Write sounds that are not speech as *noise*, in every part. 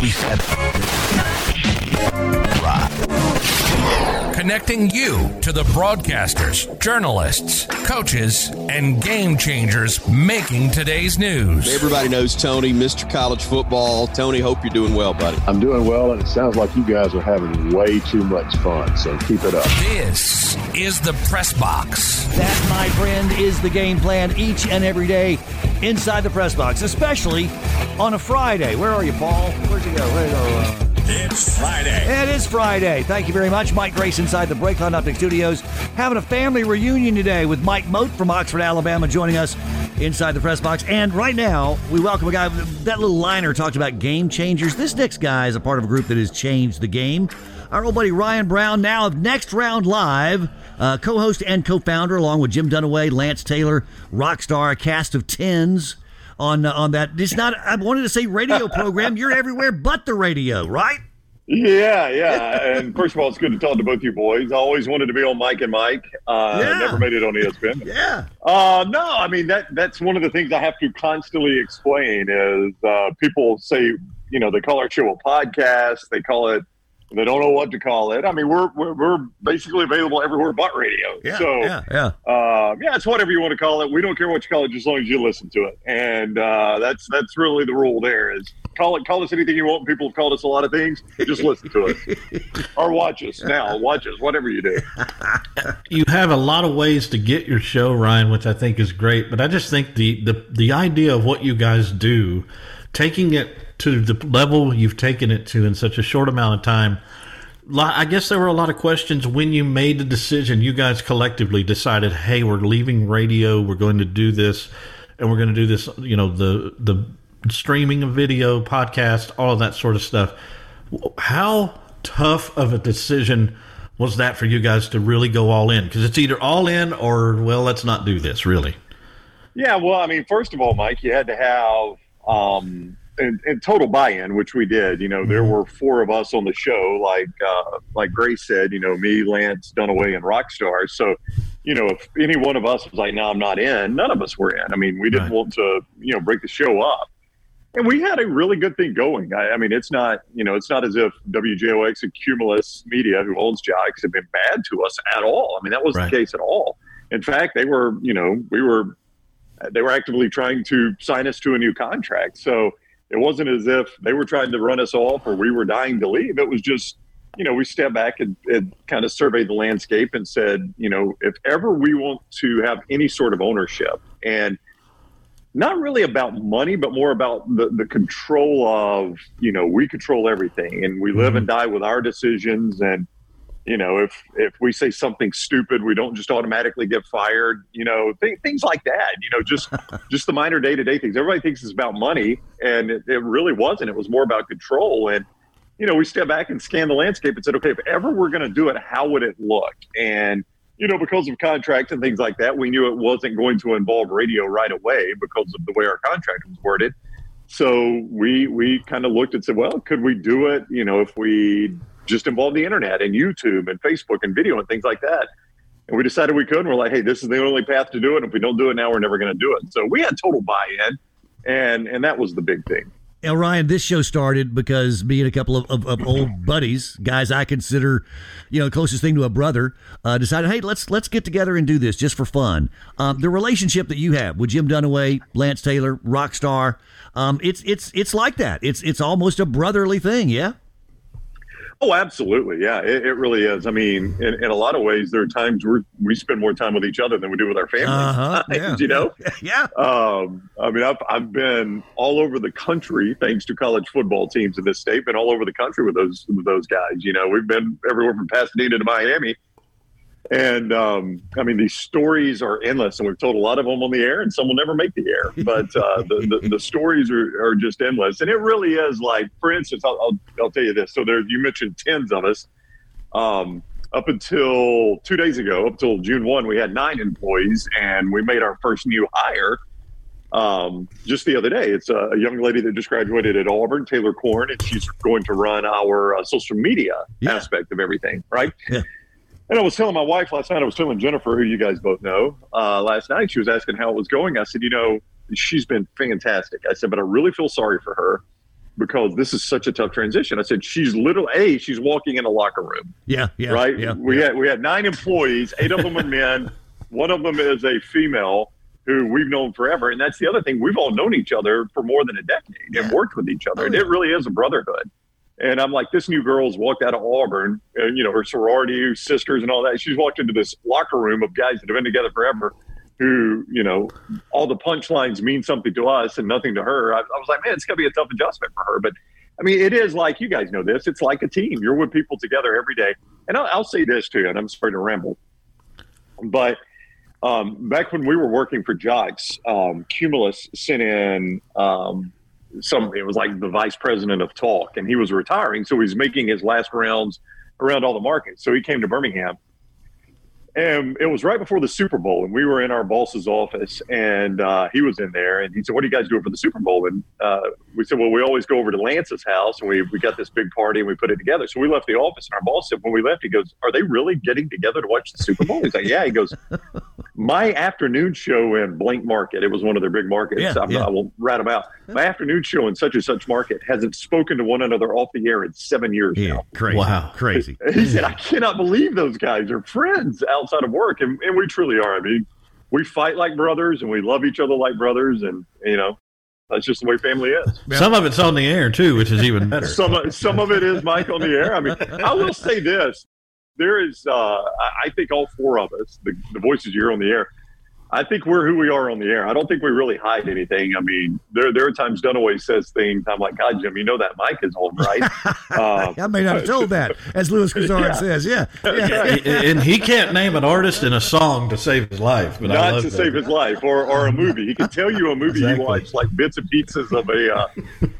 We said Connecting you to the broadcasters, journalists, coaches, and game changers making today's news. Everybody knows Tony, Mr. College Football. Tony, hope you're doing well, buddy. I'm doing well, and it sounds like you guys are having way too much fun, so keep it up. This is the Press Box. That, my friend, is the game plan each and every day inside the press box, especially on a Friday. Where are you, Paul? Where'd you go? Where'd you go? Uh, It's Friday. It is Friday. Thank you very much. Mike Grace inside the Breakline Optic Studios. Having a family reunion today with Mike Moat from Oxford, Alabama, joining us inside the press box. And right now, we welcome a guy. That little liner talked about game changers. This next guy is a part of a group that has changed the game. Our old buddy Ryan Brown, now of Next Round Live, uh, co host and co founder, along with Jim Dunaway, Lance Taylor, Rockstar, a cast of tens on uh, on that. It's not. I wanted to say radio *laughs* program. You're everywhere but the radio, right? Yeah, yeah. *laughs* And first of all, it's good to talk to both you boys. I always wanted to be on Mike and Mike. Uh, Yeah. Never made it on ESPN. *laughs* Yeah. Uh, no, I mean that that's one of the things I have to constantly explain is uh, people say you know they call our show a podcast. They call it. They don't know what to call it. I mean, we're we're, we're basically available everywhere but radio. Yeah. so yeah. Yeah. uh, yeah, it's whatever you want to call it. We don't care what you call it, just as long as you listen to it. And uh, that's that's really the rule. There is call it call us anything you want. People have called us a lot of things. Just listen to it *laughs* or watch us now. Watch us, whatever you do. *laughs* you have a lot of ways to get your show, Ryan, which I think is great. But I just think the the, the idea of what you guys do, taking it to the level you've taken it to in such a short amount of time. I guess there were a lot of questions when you made the decision. You guys collectively decided, "Hey, we're leaving radio. We're going to do this, and we're going to do this." You know, the the streaming of video, podcast, all of that sort of stuff. How tough of a decision was that for you guys to really go all in? Because it's either all in or well, let's not do this. Really, Yeah, well, I mean, first of all, Mike, you had to have um, in, in total buy-in, which we did. You know, there were four of us on the show, like uh, like Grace said. You know, me, Lance, Dunaway, and Rockstar. So, you know, if any one of us was like, "No, I'm not in," none of us were in. I mean, we didn't Right. want to, you know, break the show up. And we had a really good thing going. I, I mean, it's not, you know, it's not as if WJOX and Cumulus Media, who owns JOX, have been bad to us at all. I mean, that wasn't Right. the case at all. In fact, they were, you know, we were they were actively trying to sign us to a new contract. So it wasn't as if they were trying to run us off or we were dying to leave. It was just, you know, we stepped back and, and kind of surveyed the landscape and said, you know, if ever we want to have any sort of ownership and not really about money, but more about the, the control of, you know, we control everything and we live and mm-hmm. die with our decisions. And, you know, if if we say something stupid, we don't just automatically get fired. You know, th- things like that. You know, just *laughs* just the minor day to day things. Everybody thinks it's about money, and it, it really wasn't. It was more about control. And you know, we stepped back and scanned the landscape and said, okay, if ever we're going to do it, how would it look? And you know, because of contracts and things like that, we knew it wasn't going to involve radio right away because of the way our contract was worded. So we we kind of looked and said, well, could we do it? You know, if we just involved the internet and YouTube and Facebook and video and things like that. And we decided we could. And we're like, hey, this is the only path to do it. If we don't do it now, we're never going to do it. So we had total buy-in, and and that was the big thing. Now, Ryan, this show started because me and a couple of, of, of old buddies, guys I consider, you know, closest thing to a brother, uh, decided, hey, let's let's get together and do this just for fun. Um, the relationship that you have with Jim Dunaway, Lance Taylor, Rockstar, um, it's it's it's like that. It's it's almost a brotherly thing, yeah. Oh, absolutely. Yeah, it, it really is. I mean, in, in a lot of ways, there are times where we spend more time with each other than we do with our families. Uh-huh, *laughs* yeah. you know? *laughs* yeah. Um, I mean, I've, I've been all over the country thanks to college football teams in this state, been all over the country with those with those guys. You know, we've been everywhere from Pasadena to Miami. And um, I mean, these stories are endless, and we've told a lot of them on the air, and some will never make the air. But uh, the, the the stories are, are just endless, and it really is like, for instance, I'll, I'll, I'll tell you this. So there, you mentioned tens of us. Um, up until two days ago, up until June one, we had nine employees, and we made our first new hire um, just the other day. It's a, a young lady that just graduated at Auburn, Taylor Corn, and she's going to run our uh, social media Yeah. aspect of everything, right? Yeah. And I was telling my wife last night, I was telling Jennifer, who you guys both know, uh, last night, she was asking how it was going. I said, you know, she's been fantastic. I said, but I really feel sorry for her because this is such a tough transition. I said, she's little a she's walking in a locker room. Yeah, yeah, right. Yeah, we yeah. had we had nine employees. Eight of them are men. *laughs* One of them is a female who we've known forever. And that's the other thing. We've all known each other for more than a decade and worked with each other. Oh, and yeah. it really is a brotherhood. And I'm like, this new girl's walked out of Auburn, and you know her sorority sisters and all that. She's walked into this locker room of guys that have been together forever, who you know all the punchlines mean something to us and nothing to her. I, I was like, man, it's gonna be a tough adjustment for her. But I mean, it is like you guys know this. It's like a team. You're with people together every day. And I'll, I'll say this too, and I'm sorry to ramble, but um, back when we were working for JOX, um, Cumulus sent in um, some. It was like the vice president of Talk, and he was retiring, so he's making his last rounds around all the markets. So he came to Birmingham, and it was right before the Super Bowl, and we were in our boss's office, and uh, he was in there, and he said, "What are you guys doing for the Super Bowl?" And uh, we said, "Well, we always go over to Lance's house, and we we got this big party, and we put it together." So we left the office, and our boss said, when we left, he goes, "Are they really getting together to watch the Super Bowl?" He's like, "Yeah." He goes, "My afternoon show in Blank Market, it was one of their big markets. Yeah, I'm- yeah. I will rat them out. My afternoon show in such and such market hasn't spoken to one another off the air in seven years Yeah, now." crazy. Wow. Crazy. *laughs* He said, I cannot believe those guys are friends outside of work. And, and we truly are. I mean, we fight like brothers and we love each other like brothers. And, you know, that's just the way family is. *laughs* Some of it's on the air too, which is even better. Some, of- some of it is Mike on the air. I mean, I will say this. There is, uh, I I think all four of us, the, the voices you hear on the air, I think we're who we are on the air. I don't think we really hide anything. I mean, there there are times Dunaway says things. I'm like, God, Jim, you know that mic is on, right? *laughs* Uh, I may not have told *laughs* that, as Louis Kazard Yeah. says. Yeah. *laughs* yeah. and he can't name an artist in a song to save his life. But I not love to that. save his life or, or a movie. He can tell you a movie Exactly. he watched, like bits and pieces of a, uh,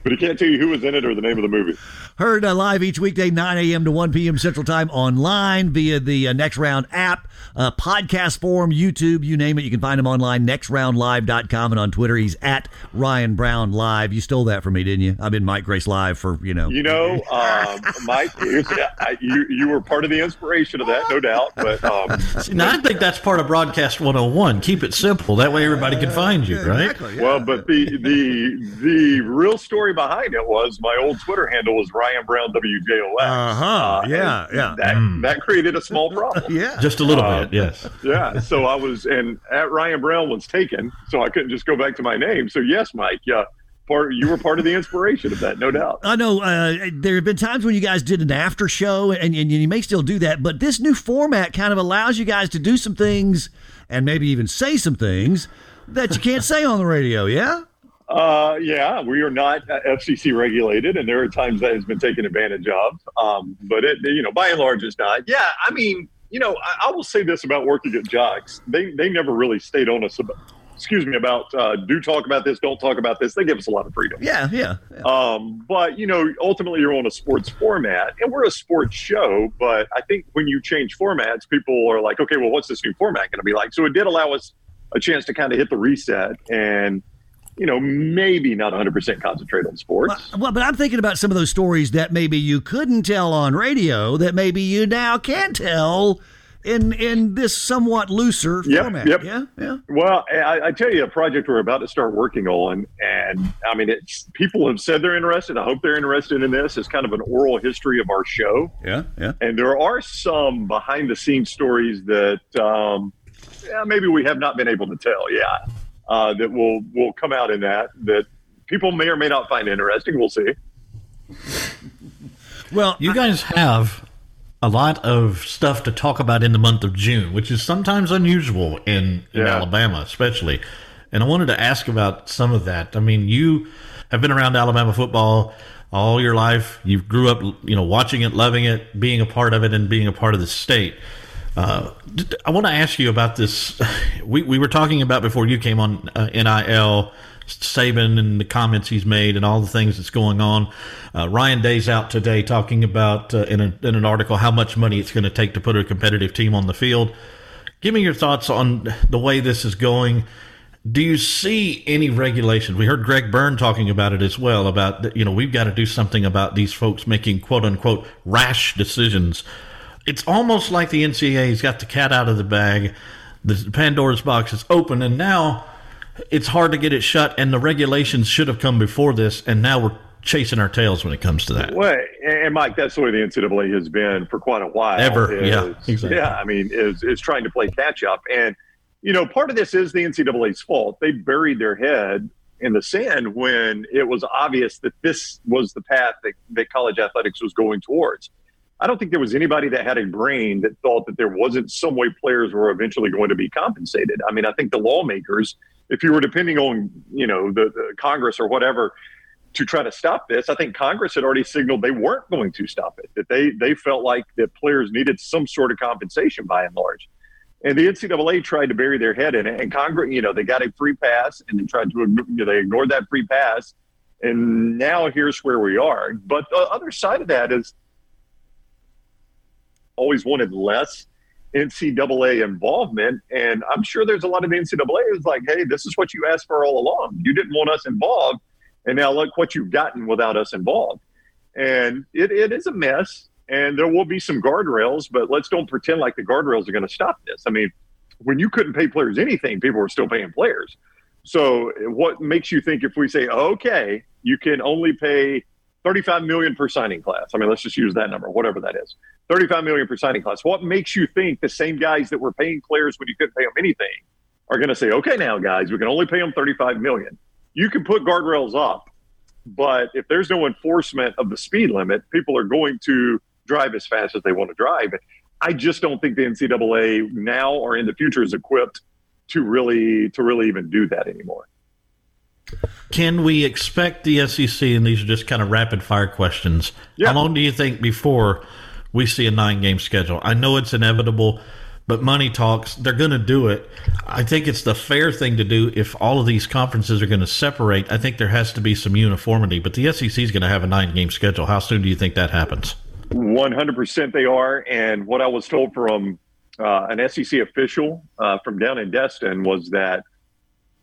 but he can't tell you who was in it or the name of the movie. Heard uh, live each weekday, 9 a.m. to 1 p.m. Central Time online via the uh, Next Round app, uh, podcast form, YouTube, you name it. You can find him online, nextroundlive.com, and on Twitter, he's at Ryan Brown Live. You stole that from me, didn't you? I've been Mike Grace Live for, you know. You know, um, Mike, *laughs* here's- I, you you were part of the inspiration of that, no doubt. But um, *laughs* See, now, I think that's part of Broadcast 101. Keep it simple. That way everybody can find you, right? Exactly, yeah. well, but the the the real story behind it was my old Twitter handle was Ryan Brown WJOX. Uh-huh. and Yeah, yeah. That Mm. that created a small problem. *laughs* Yeah. Just a little Uh, bit, yes. yeah. So I was, and at Ryan Brown was taken, so I couldn't just go back to my name. So yes, Mike, yeah, part you were part of the inspiration of that, no doubt. I know uh, there have been times when you guys did an after show, and, and you may still do that, but this new format kind of allows you guys to do some things and maybe even say some things that you can't say on the radio, yeah? Uh, yeah, we are not uh, FCC regulated, and there are times that has been taken advantage of. Um, but it, you know, by and large, it's not. Yeah, I mean, you know, I, I will say this about working at JOX: they they never really stayed on us about. Excuse me about uh, do talk about this, don't talk about this. They give us a lot of freedom. Yeah, yeah. yeah. Um, but you know, ultimately, you're on a sports format, and we're a sports show. But I think when you change formats, people are like, okay, well, what's this new format going to be like? So it did allow us a chance to kind of hit the reset and. You know, maybe not 100% concentrate on sports. Well, but I'm thinking about some of those stories that maybe you couldn't tell on radio that maybe you now can tell in in this somewhat looser Yep, format. yep. Yeah, yeah. Well, I, I tell you, a project we're about to start working on, and I mean, it's people have said they're interested. I hope they're interested in this. It's kind of an oral history of our show, Yeah, yeah. and there are some behind the scenes stories that um, yeah, maybe we have not been able to tell. Yeah, uh, that will will come out in that that people may or may not find interesting. We'll see. Well, You guys have a lot of stuff to talk about in the month of June, which is sometimes unusual in, in Yeah. Alabama, especially. And I wanted to ask about some of that. I mean, you have been around Alabama football all your life. You grew up, you know, watching it, loving it, being a part of it, and being a part of the state. Uh, I want to ask you about this. *laughs* We, we were talking about before you came on uh, NIL, Saban and the comments he's made and all the things that's going on. Uh, Ryan Day's out today talking about uh, in, a, in an article how much money it's going to take to put a competitive team on the field. Give me your thoughts on the way this is going. Do you see any regulation? We heard Greg Byrne talking about it as well. About you know, we've got to do something about these folks making quote unquote rash decisions. It's almost like the NCAA's got the cat out of the bag. The Pandora's box is open, and now it's hard to get it shut. And the regulations should have come before this, and now we're chasing our tails when it comes to that. Well, and Mike, that's the way the NCAA has been for quite a while. Ever, is, yeah, exactly. Yeah, I mean, is is trying to play catch up, and you know, part of this is the NCAA's fault. They buried their head in the sand when it was obvious that this was the path that, that college athletics was going towards. I don't think there was anybody that had a brain that thought that there wasn't some way players were eventually going to be compensated. I mean, I think the lawmakers, if you were depending on, you know, the, the Congress or whatever to try to stop this, I think Congress had already signaled they weren't going to stop it, that they, they felt like that players needed some sort of compensation by and large. And the NCAA tried to bury their head in it. And Congress, you know, they got a free pass and they tried to, you know, they ignored that free pass. And now here's where we are. But the other side of that is always wanted less NCAA involvement. And I'm sure there's a lot of the NCAA is like, hey, this is what you asked for all along. You didn't want us involved. And now look what you've gotten without us involved. And it, it is a mess. And there will be some guardrails, but let's don't pretend like the guardrails are going to stop this. I mean, when you couldn't pay players anything, people were still paying players. So what makes you think if we say, okay, you can only pay 35 million per signing class. I mean, let's just use that number, whatever that is. 35 million per signing class. What makes you think the same guys that were paying players when you couldn't pay them anything are going to say, okay, now guys, we can only pay them 35 million. You can put guardrails up, but if there's no enforcement of the speed limit, people are going to drive as fast as they want to drive. I just don't think the NCAA now or in the future is equipped to really to really even do that anymore. Can we expect the SEC, and these are just kind of rapid fire questions, yeah. how long do you think before we see a nine game schedule? I know it's inevitable, but money talks, they're going to do it. I think it's the fair thing to do if all of these conferences are going to separate. I think there has to be some uniformity, but the SEC is going to have a nine game schedule. How soon do you think that happens? 100% they are. And what I was told from uh, an SEC official uh, from down in Destin was that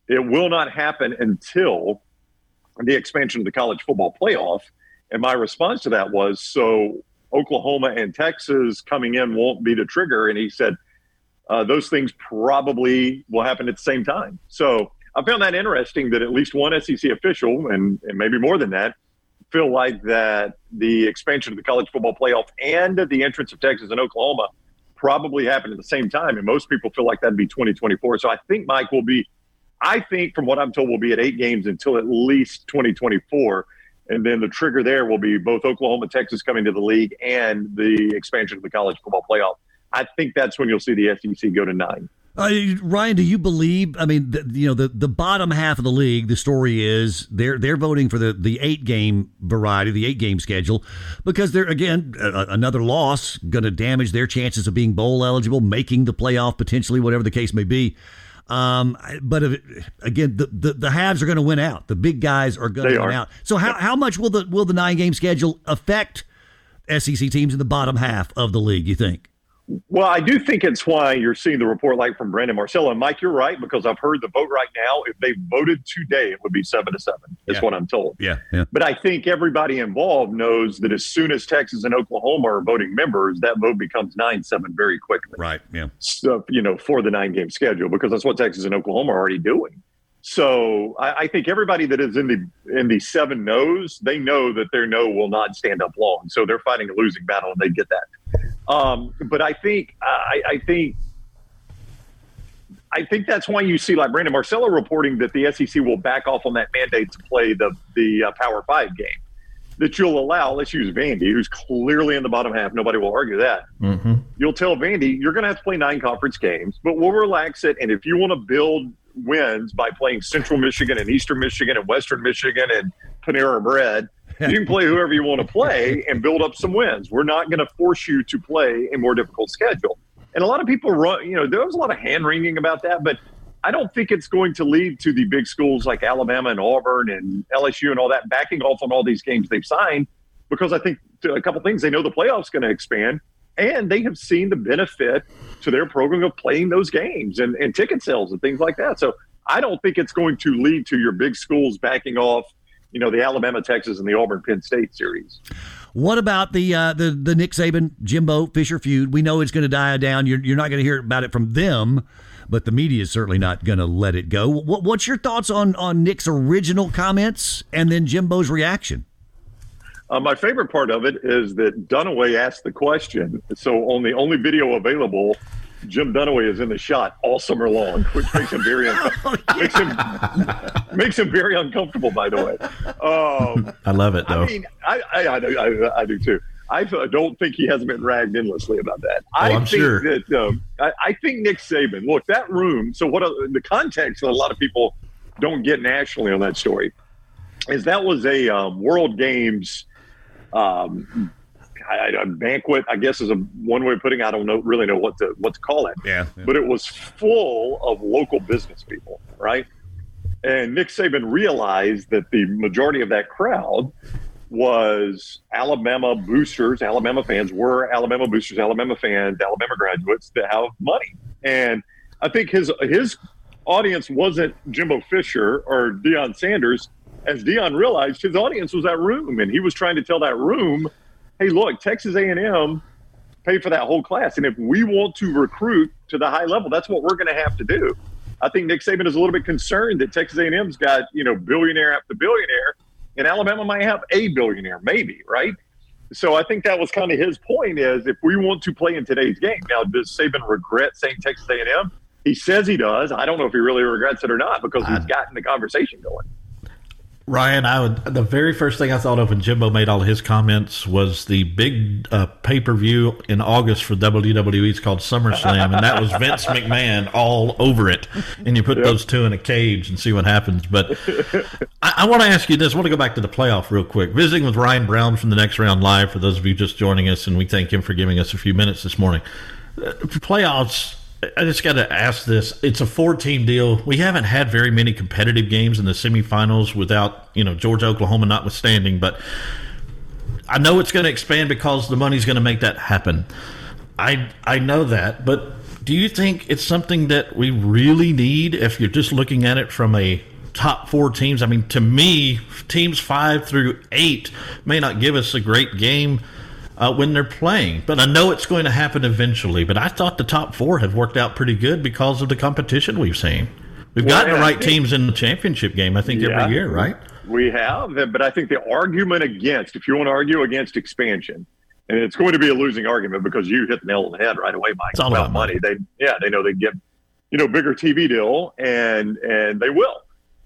it will not happen until the expansion of the college football playoff. And my response to that was so Oklahoma and Texas coming in won't be the trigger. And he said, uh, those things probably will happen at the same time. So I found that interesting that at least one SEC official, and, and maybe more than that, feel like that the expansion of the college football playoff and the entrance of Texas and Oklahoma probably happened at the same time. And most people feel like that'd be 2024. So I think Mike will be I think, from what I'm told, we'll be at eight games until at least 2024. And then the trigger there will be both Oklahoma, Texas coming to the league and the expansion of the college football playoff. I think that's when you'll see the SEC go to nine. Uh, Ryan, do you believe? I mean, the, you know, the, the bottom half of the league. The story is they're they're voting for the, the eight game variety, the eight game schedule, because they're again a, another loss going to damage their chances of being bowl eligible, making the playoff potentially, whatever the case may be. Um, but if, again, the, the, the haves are going to win out. The big guys are going to win out. So how, how much will the will the nine game schedule affect SEC teams in the bottom half of the league? You think? Well, I do think it's why you're seeing the report like from Brandon Marcello. And Mike, you're right, because I've heard the vote right now. If they voted today, it would be seven to seven, is yeah. what I'm told. Yeah, yeah. But I think everybody involved knows that as soon as Texas and Oklahoma are voting members, that vote becomes nine seven very quickly. Right. Yeah. So, you know, for the nine game schedule, because that's what Texas and Oklahoma are already doing. So I, I, think everybody that is in the in the seven knows they know that their no will not stand up long. So they're fighting a losing battle, and they get that. Um, but I think I, I, think I think that's why you see like Brandon Marcello reporting that the SEC will back off on that mandate to play the the uh, Power Five game. That you'll allow. Let's use Vandy, who's clearly in the bottom half. Nobody will argue that. Mm-hmm. You'll tell Vandy you're going to have to play nine conference games, but we'll relax it. And if you want to build wins by playing Central Michigan and Eastern Michigan and Western Michigan and Panera Bread. You can play whoever you want to play and build up some wins. We're not going to force you to play a more difficult schedule. And a lot of people run, you know, there was a lot of hand wringing about that, but I don't think it's going to lead to the big schools like Alabama and Auburn and LSU and all that backing off on all these games they've signed because I think a couple things they know the playoffs going to expand and they have seen the benefit to their program of playing those games and, and ticket sales and things like that. So I don't think it's going to lead to your big schools backing off, you know, the Alabama, Texas, and the Auburn Penn State series. What about the uh, the the Nick Saban Jimbo Fisher feud? We know it's going to die down. You're you're not going to hear about it from them, but the media is certainly not going to let it go. What, what's your thoughts on on Nick's original comments and then Jimbo's reaction? Uh, my favorite part of it is that Dunaway asked the question. So on the only video available, Jim Dunaway is in the shot all summer long, which makes him very *laughs* Oh, makes him makes him very uncomfortable. By the way, um, I love it though. I mean, I I, I, do- I, I do too. I f- don't think he hasn't been ragged endlessly about that. I Oh, I'm think sure. that um, I, I think Nick Saban. Look, that room. So what? uh, The context that a lot of people don't get nationally on that story is that was a um, World Games um, I, a banquet. I guess is a one way of putting. it. I don't know really know what to what to call it Yeah. but it was full of local business people, right? And Nick Saban realized that the majority of that crowd was Alabama boosters, Alabama fans were Alabama boosters, Alabama fans, Alabama graduates that have money. And I think his his audience wasn't Jimbo Fisher or Deion Sanders. As Deion realized, his audience was that room, and he was trying to tell that room, "Hey, look, Texas A&M paid for that whole class. And if we want to recruit to the high level, that's what we're going to have to do. I think Nick Saban is a little bit concerned that Texas A&M's got you know billionaire after billionaire, and Alabama might have a billionaire, maybe right. So I think that was kind of his point: is if we want to play in today's game. Now, does Saban regret saying Texas A&M? He says he does. I don't know if he really regrets it or not because he's gotten the conversation going. Ryan, I would. The very first thing I thought of when Jimbo made all of his comments was the big uh, pay per view in August for WWE. It's called SummerSlam, and that was Vince McMahon all over it. And you put those two in a cage and see what happens. But I, I want to ask you this. I want to go back to the playoff real quick. Visiting with Ryan Brown from the Next Round Live. For those of you just joining us, and we thank him for giving us a few minutes this morning. Uh, playoffs. I just got to ask this. It's a four team deal. We haven't had very many competitive games in the semifinals without, you know, Georgia, Oklahoma notwithstanding, but I know it's going to expand because the money's going to make that happen. I I know that, but do you think it's something that we really need if you're just looking at it from a top four teams? I mean, to me, teams five through eight may not give us a great game uh, when they're playing, but I know it's going to happen eventually. But I thought the top four have worked out pretty good because of the competition we've seen. We've Well, gotten the right think- teams in the championship game, I think, Yeah. every year, right? We have, but I think the argument against, if you want to argue against expansion, and it's going to be a losing argument because you hit the nail on the head right away, Mike. It's all about money. They, yeah, they know they get, you know, bigger TV deal, and and they will.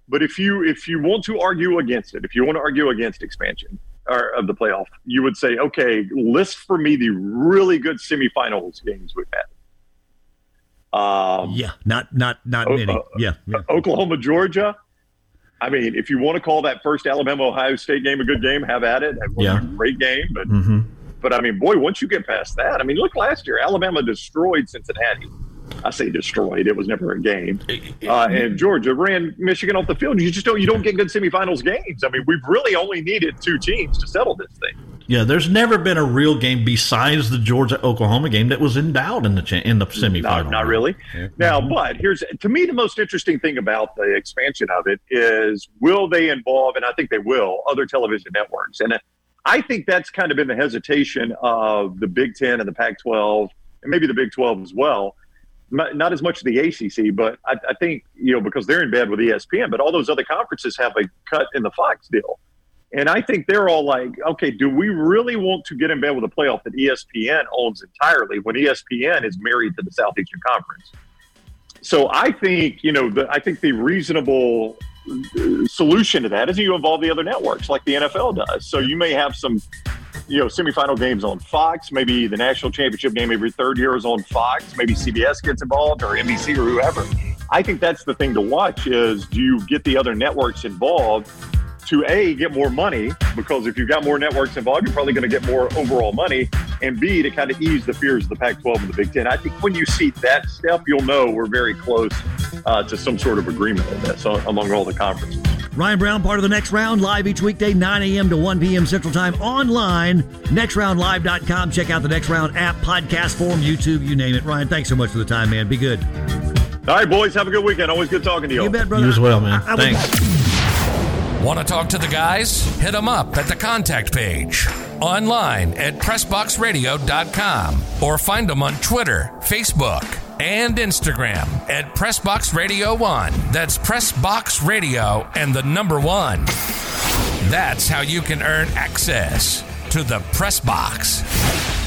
But if you if you want to argue against it, if you want to argue against expansion or of the playoff, you would say, okay, list for me the really good semifinals games we've had. Um, Yeah. Not not not Oh, many. uh, yeah. yeah. Oklahoma, Georgia. I mean, if you want to call that first Alabama Ohio State game a good game, have at it. That was Yeah. a great game, but Mm-hmm. but I mean, boy, once you get past that, I mean, look last year, Alabama destroyed Cincinnati. I say destroyed; it was never a game. Uh, and Georgia ran Michigan off the field. You just don't you don't get good semifinals games. I mean, we've really only needed two teams to settle this thing. Yeah, there's never been a real game besides the Georgia Oklahoma game that was in doubt in the cha- in the semifinal. Not, not really. Now, but here's to me the most interesting thing about the expansion of it is will they involve, and I think they will, other television networks. And I think that's kind of been the hesitation of the Big Ten and the Pac 12, and maybe the Big 12 as well. Not as much the ACC, but I, I think, you know, because they're in bed with ESPN, but all those other conferences have a cut in the Fox deal. And I think they're all like, okay, do we really want to get in bed with a playoff that ESPN owns entirely when ESPN is married to the Southeastern Conference? So I think, you know, the, I think the reasonable uh, solution to that is you involve the other networks like the NFL does. So you may have some, you know, semifinal games on Fox. Maybe the national championship game every third year is on Fox. Maybe CBS gets involved or NBC or whoever. I think that's the thing to watch is do you get the other networks involved to A, get more money, because if you've got more networks involved, you're probably going to get more overall money, and B, to kind of ease the fears of the Pac 12 and the Big Ten. I think when you see that step, you'll know we're very close uh, to some sort of agreement on this among all the conferences. Ryan Brown, part of the next round, live each weekday, 9 a.m. to 1 p.m. Central Time, online, nextroundlive.com. Check out the Next Round app, podcast form, YouTube, you name it. Ryan, thanks so much for the time, man. Be good. All right, boys, have a good weekend. Always good talking to you. You bet, brother. You as well, man. I- I would- Thanks. Want to talk to the guys? Hit them up at the contact page, online at PressBoxRadio.com, or find them on Twitter, Facebook, and Instagram at PressBox Radio 1. That's PressBox Radio and the number one. That's how you can earn access to the press box.